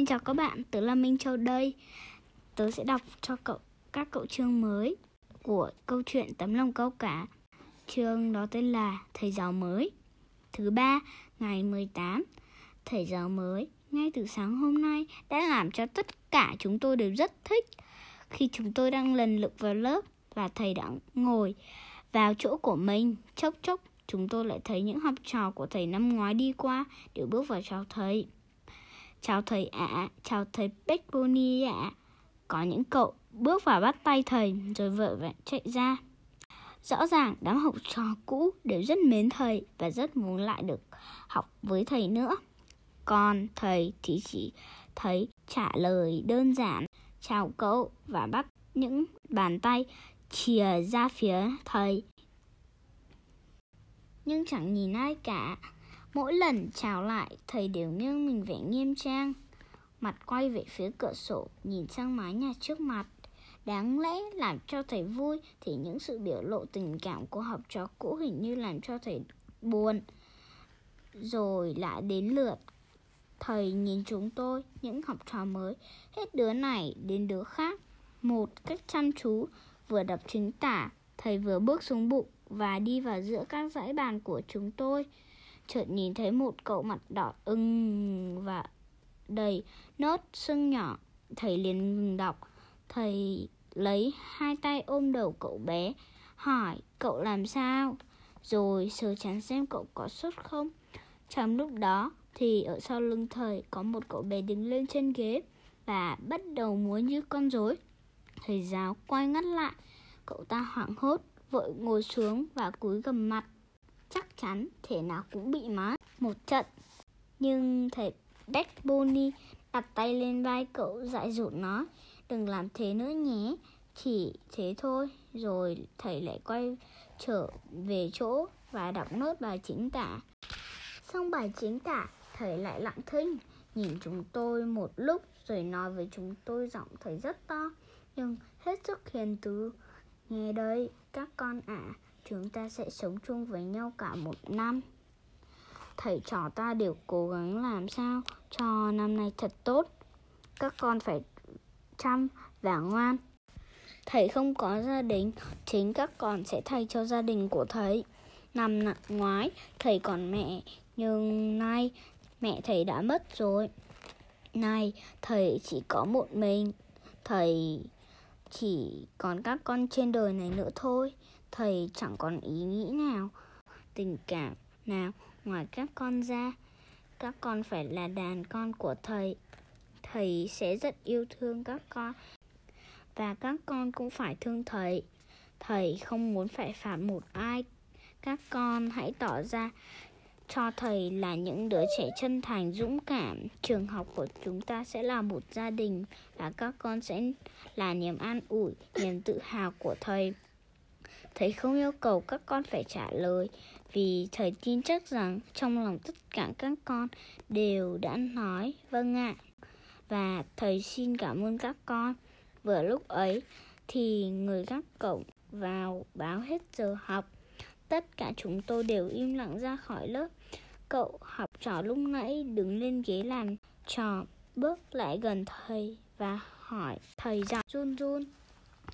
Xin chào các bạn, tớ là Minh Châu đây. Tớ sẽ đọc cho cậu các cậu chương mới của câu chuyện Tấm lòng câu cá. Chương đó tên là Thầy giáo mới. Thứ ba, ngày 18. Thầy giáo mới ngay từ sáng hôm nay đã làm cho tất cả chúng tôi đều rất thích. Khi chúng tôi đang lần lượt vào lớp và thầy đã ngồi vào chỗ của mình, chốc chốc chúng tôi lại thấy những học trò của thầy năm ngoái đi qua đều bước vào chào thầy. Chào thầy ạ, à, chào thầy Peckpony ạ. À. Có những cậu bước vào bắt tay thầy rồi vội vã chạy ra. Rõ ràng đám học trò cũ đều rất mến thầy và rất muốn lại được học với thầy nữa. Còn thầy thì chỉ thấy trả lời đơn giản, chào cậu và bắt những bàn tay chìa ra phía thầy. Nhưng chẳng nhìn ai cả. Mỗi lần chào lại, thầy đều nghiêng mình vẻ nghiêm trang. Mặt quay về phía cửa sổ, nhìn sang mái nhà trước mặt. Đáng lẽ làm cho thầy vui thì những sự biểu lộ tình cảm của học trò cũ hình như làm cho thầy buồn. Rồi lại đến lượt Thầy nhìn chúng tôi, những học trò mới, hết đứa này đến đứa khác. Một cách chăm chú, vừa đọc chính tả, thầy vừa bước xuống bụng và đi vào giữa các dãy bàn của chúng tôi chợt nhìn thấy một cậu mặt đỏ ưng và đầy nốt sưng nhỏ. Thầy liền ngừng đọc. Thầy lấy hai tay ôm đầu cậu bé, hỏi cậu làm sao, rồi sờ chán xem cậu có sốt không. Trong lúc đó thì ở sau lưng thầy có một cậu bé đứng lên trên ghế và bắt đầu múa như con rối. Thầy giáo quay ngắt lại, cậu ta hoảng hốt, vội ngồi xuống và cúi gầm mặt chắc chắn thể nào cũng bị má một trận. Nhưng thầy Beck Bonnie đặt tay lên vai cậu dạy dỗ nó đừng làm thế nữa nhé, chỉ thế thôi. Rồi thầy lại quay trở về chỗ và đọc nốt bài chính tả. Xong bài chính tả, thầy lại lặng thinh, nhìn chúng tôi một lúc rồi nói với chúng tôi giọng thầy rất to, nhưng hết sức hiền từ. Nghe đây, các con ạ, à, chúng ta sẽ sống chung với nhau cả một năm. Thầy trò ta đều cố gắng làm sao cho năm nay thật tốt. Các con phải chăm và ngoan. Thầy không có gia đình, chính các con sẽ thay cho gia đình của thầy. Năm ngoái, thầy còn mẹ, nhưng nay mẹ thầy đã mất rồi. Nay, thầy chỉ có một mình. Thầy chỉ còn các con trên đời này nữa thôi thầy chẳng còn ý nghĩ nào, tình cảm nào ngoài các con ra. Các con phải là đàn con của thầy. Thầy sẽ rất yêu thương các con và các con cũng phải thương thầy. Thầy không muốn phải phạt một ai. Các con hãy tỏ ra cho thầy là những đứa trẻ chân thành, dũng cảm. Trường học của chúng ta sẽ là một gia đình và các con sẽ là niềm an ủi, niềm tự hào của thầy. Thầy không yêu cầu các con phải trả lời, vì thầy tin chắc rằng trong lòng tất cả các con đều đã nói vâng ạ. Và thầy xin cảm ơn các con. Vừa lúc ấy thì người gác cổng vào báo hết giờ học. Tất cả chúng tôi đều im lặng ra khỏi lớp. Cậu học trò lúc nãy đứng lên ghế làm trò, bước lại gần thầy và hỏi thầy giọng run run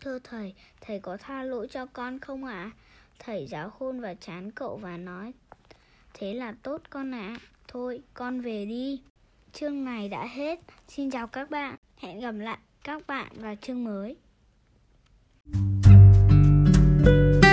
Thưa thầy, thầy có tha lỗi cho con không ạ? À? Thầy giáo hôn vào chán cậu và nói Thế là tốt con ạ. À. Thôi, con về đi. Chương này đã hết. Xin chào các bạn. Hẹn gặp lại các bạn vào chương mới. thank you